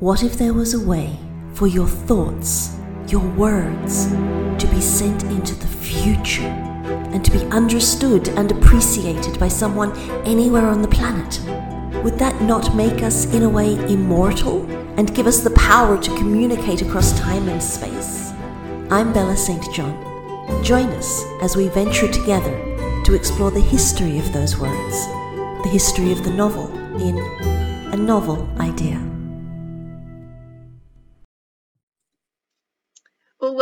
What if there was a way for your thoughts, your words, to be sent into the future and to be understood and appreciated by someone anywhere on the planet? Would that not make us, in a way, immortal and give us the power to communicate across time and space? I'm Bella St. John. Join us as we venture together to explore the history of those words, the history of the novel in A Novel Idea.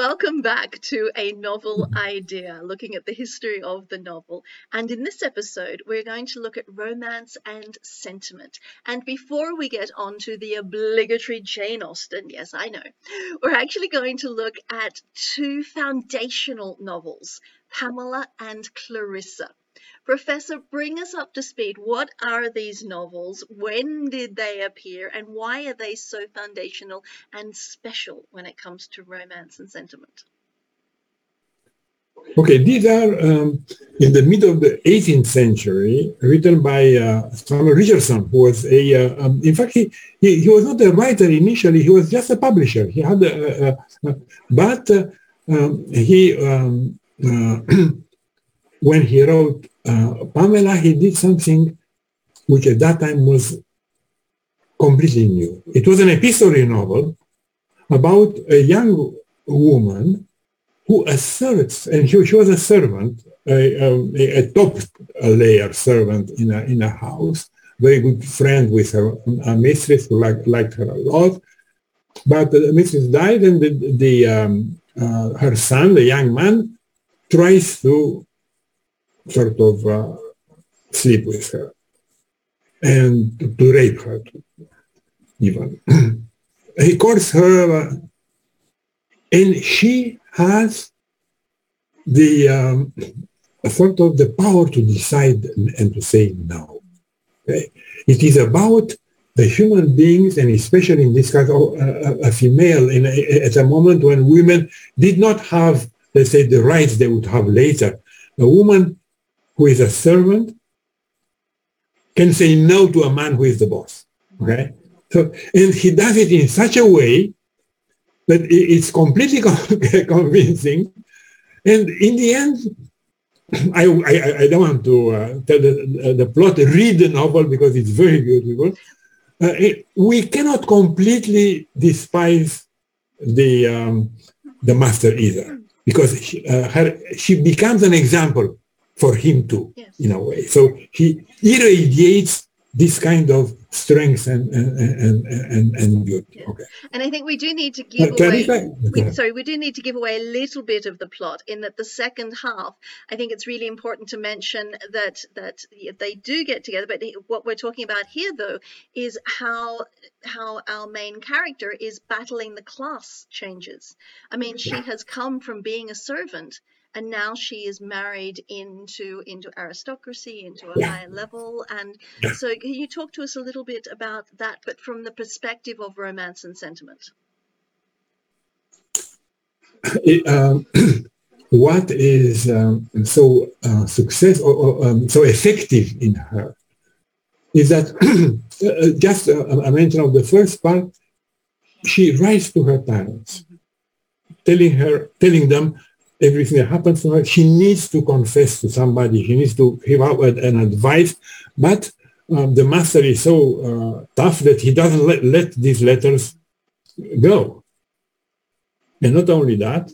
Welcome back to a novel idea, looking at the history of the novel. And in this episode, we're going to look at romance and sentiment. And before we get on to the obligatory Jane Austen, yes, I know, we're actually going to look at two foundational novels, Pamela and Clarissa. Professor, bring us up to speed. What are these novels? When did they appear? And why are they so foundational and special when it comes to romance and sentiment? Okay, these are um, in the middle of the 18th century, written by uh, Samuel Richardson, who was a, uh, um, in fact, he, he, he, was not a writer initially, he was just a publisher. He had, a, a, a but uh, um, he, um, uh, when he wrote uh, Pamela, he did something which at that time was completely new. It was an epistolary novel about a young woman who asserts, and she, she was a servant, a, a, a, top layer servant in a, in a house, very good friend with her a mistress who liked, liked her a lot. But the mistress died and the, the um, uh, her son, the young man, tries to sort of uh, sleep with her and to rape her even. he courts her uh, and she has the um, sort of the power to decide and to say no. Okay? It is about the human beings, and especially in this case, oh, a, a female, in a, at a moment when women did not have, let's say, the rights they would have later. A woman who is a servant can say no to a man who is the boss. Okay? So, and he does it in such a way that it's completely convincing. And in the end, I, I, I don't want to uh, tell the, the plot, read the novel because it's very beautiful. Uh, it, we cannot completely despise the, um, the master either because she, uh, her, she becomes an example for him too, yes. in a way. So he irradiates this kind of strength and and and and, and beauty. Okay. And I think we do need to give uh, away. We, sorry, we do need to give away a little bit of the plot in that the second half. I think it's really important to mention that that they do get together. But what we're talking about here, though, is how how our main character is battling the class changes. I mean, she has come from being a servant and now she is married into into aristocracy, into a higher level. And so, can you talk to us a little bit about that, but from the perspective of romance and sentiment? It, um, what is um, so uh, success or, or um, so effective in her is that uh, just uh, a mention of the first part. She writes to her parents, telling her, telling them everything that happens to her. She needs to confess to somebody. She needs to give out an advice. But um, the master is so uh, tough that he doesn't let, let these letters go. And not only that,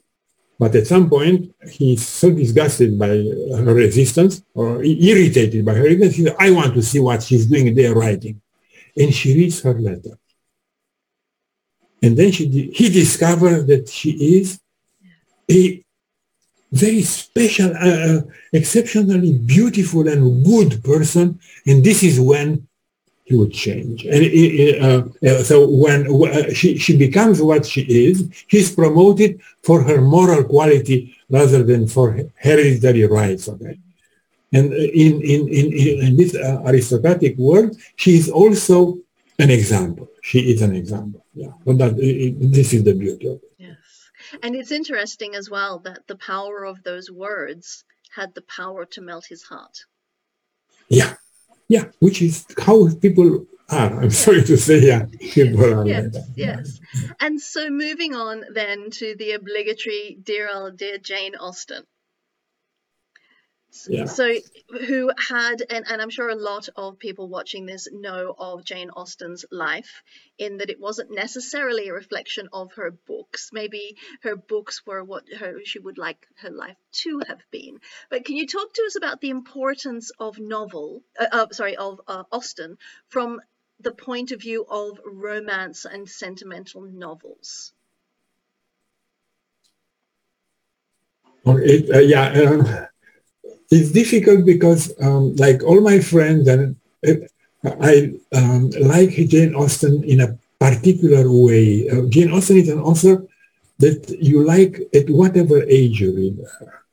but at some point he's so disgusted by her resistance or irritated by her resistance, he I want to see what she's doing there writing. And she reads her letter. And then she, he discovers that she is a very special, uh, uh, exceptionally beautiful and good person, and this is when he would change. And uh, uh, so when uh, she, she becomes what she is, he's promoted for her moral quality rather than for hereditary rights. Okay. And in, in, in, in this uh, aristocratic world, she is also an example. She is an example. Yeah. But that, it, this is the beauty of it. Yes. And it's interesting as well that the power of those words had the power to melt his heart. Yeah, yeah, which is how people are. I'm sorry to say, yeah, people are yes, like that. yes. And so moving on then to the obligatory dear old dear Jane Austen. Yeah. So, who had, and, and I'm sure a lot of people watching this know of Jane Austen's life, in that it wasn't necessarily a reflection of her books. Maybe her books were what her she would like her life to have been. But can you talk to us about the importance of novel, uh, uh, sorry, of uh, Austen from the point of view of romance and sentimental novels? Or it, uh, yeah, um, it's difficult because, um, like all my friends, and I um, like Jane Austen in a particular way. Uh, Jane Austen is an author that you like at whatever age you read her.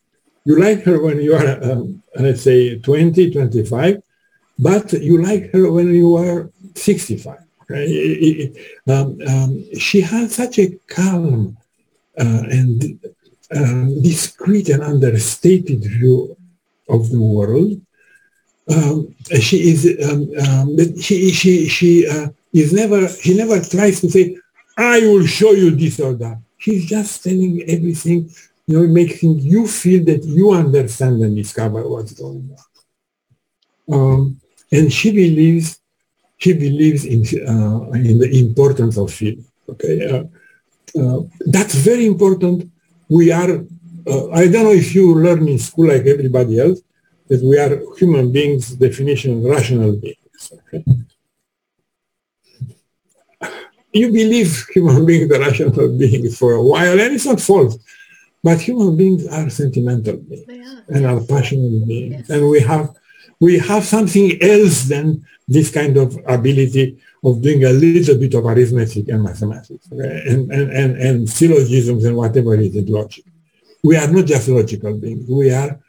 You like her when you are, um, let's say, 20, 25, but you like her when you are 65. Right? Um, um, she has such a calm uh, and um, discreet and understated view of the world. Um, she is um, um, she she she uh, is never she never tries to say I will show you this or that. She's just telling everything, you know, making you feel that you understand and discover what's going on. Um, and she believes she believes in uh, in the importance of feeling. Okay, uh, uh, that's very important. We are uh, I don't know if you learn in school like everybody else that we are human beings, definition of rational beings. Okay? You believe human beings are rational beings for a while, and it's not false. But human beings are sentimental beings are, and are passionate beings, yes. and we have we have something else than this kind of ability of doing a little bit of arithmetic and mathematics okay? and, and, and, and syllogisms and whatever is it is logic we are not just logical beings. We are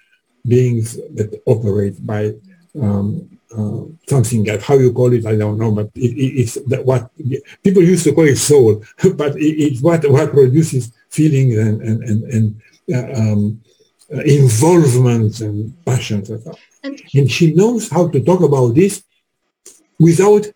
beings that operate by um, uh, something else. How you call it, I don't know, but it, it, it's what people used to call it soul, but it, it's what, what produces feelings and, and, and, and uh, um, uh, involvement and passions and stuff. And, and she knows how to talk about this without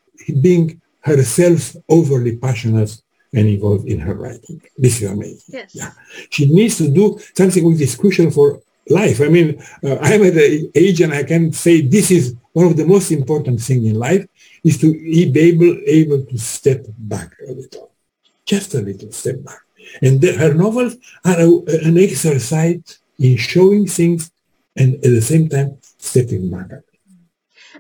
being herself overly passionate and involved in her writing. This is amazing. Yes. Yeah. She needs to do something which is crucial for life. I mean, uh, I'm at the age and I can say this is one of the most important things in life is to be able, able to step back a little, just a little step back. And the, her novels are a, an exercise in showing things and at the same time stepping back.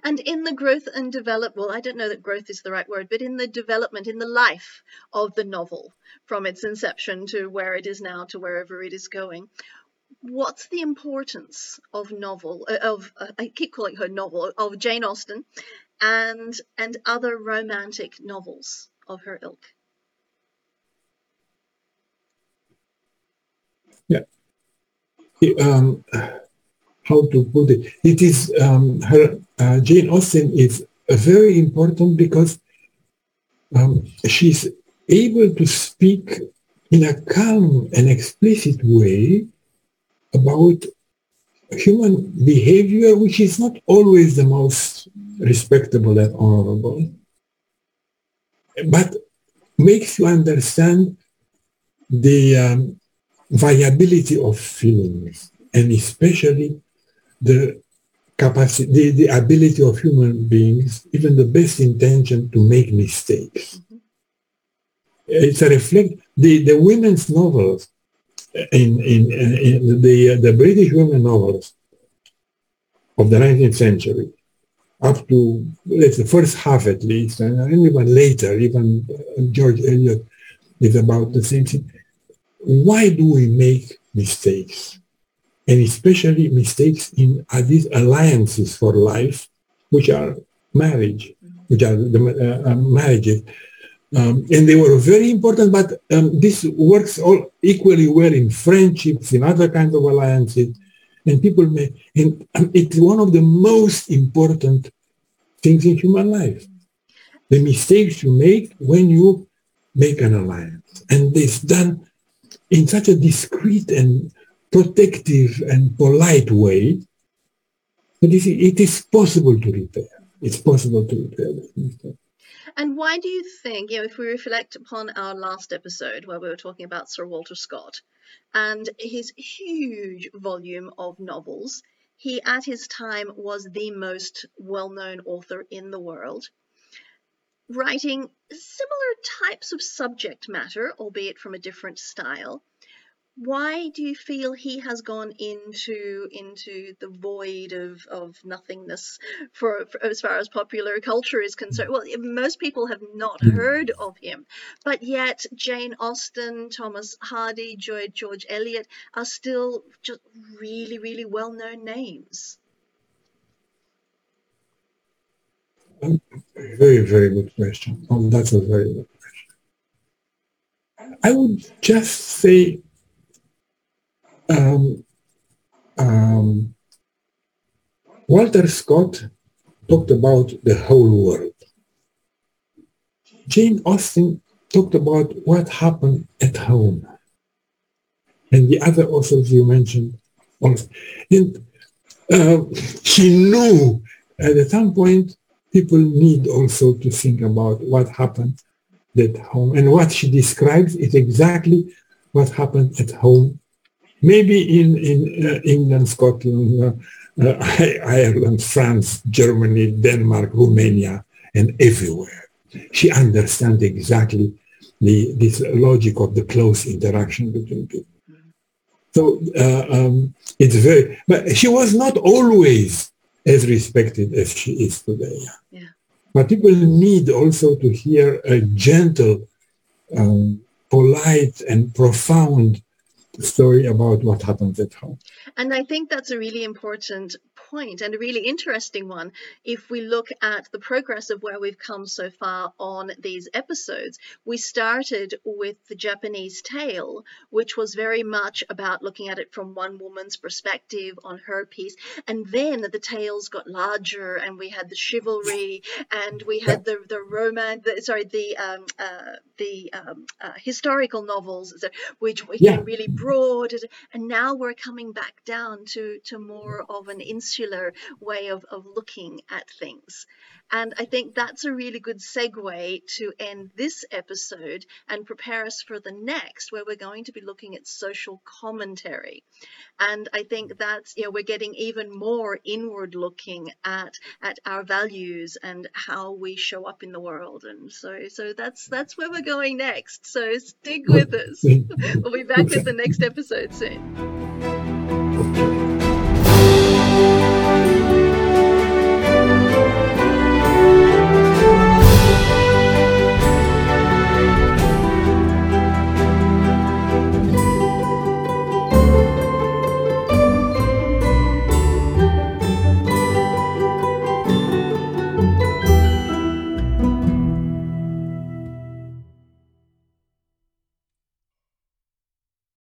And in the growth and develop, well, I don't know that growth is the right word, but in the development, in the life of the novel, from its inception to where it is now to wherever it is going, what's the importance of novel uh, of uh, I keep calling her novel of Jane Austen and and other romantic novels of her ilk? Yeah. Um, how to put it? It is um, her uh, Jane Austen is very important because um, she's able to speak in a calm and explicit way about human behavior, which is not always the most respectable and honorable, but makes you understand the um, viability of feelings and especially the capacity, the, the ability of human beings, even the best intention to make mistakes. Mm-hmm. It's a reflect, the, the women's novels in, in, in the, the British women novels of the 19th century, up to let's the first half at least, and even later, even George Eliot is about the same thing. Why do we make mistakes? And especially mistakes in these alliances for life, which are marriage, which are the uh, uh, marriages. Um, and they were very important, but um, this works all equally well in friendships, in other kinds of alliances, and people may, and um, it's one of the most important things in human life. The mistakes you make when you make an alliance. And it's done in such a discreet and protective and polite way, But it it is possible to repair. It's possible to repair. And why do you think, you know, if we reflect upon our last episode where we were talking about Sir Walter Scott and his huge volume of novels, he at his time was the most well known author in the world, writing similar types of subject matter, albeit from a different style why do you feel he has gone into into the void of, of nothingness for, for, as far as popular culture is concerned? Hmm. Well most people have not hmm. heard of him but yet jane austen thomas hardy george, george eliot are still just really really well-known names. Very very good question. That's a very good question. I would just say um, um, Walter Scott talked about the whole world. Jane Austen talked about what happened at home. And the other authors you mentioned also. And uh, she knew at some point people need also to think about what happened at home. And what she describes is exactly what happened at home maybe in, in uh, England, Scotland, uh, uh Ireland, France, Germany, Denmark, Romania, and everywhere. She understands exactly the this logic of the close interaction between people. So uh, um, it's very, but she was not always as respected as she is today. Yeah. But people need also to hear a gentle, um, polite, and profound story about what happened at home. And I think that's a really important point and a really interesting one if we look at the progress of where we've come so far on these episodes. We started with the Japanese tale, which was very much about looking at it from one woman's perspective on her piece. And then the tales got larger and we had the chivalry and we had the, the romance, the, sorry, the, um, uh, the um, uh, historical novels, which became yeah. really broad. And now we're coming back down to, to more of an insular way of, of looking at things. And I think that's a really good segue to end this episode and prepare us for the next, where we're going to be looking at social commentary. And I think that's, you know, we're getting even more inward looking at at our values and how we show up in the world. And so so that's that's where we're going next. So stick with us. we'll be back with the next episode soon.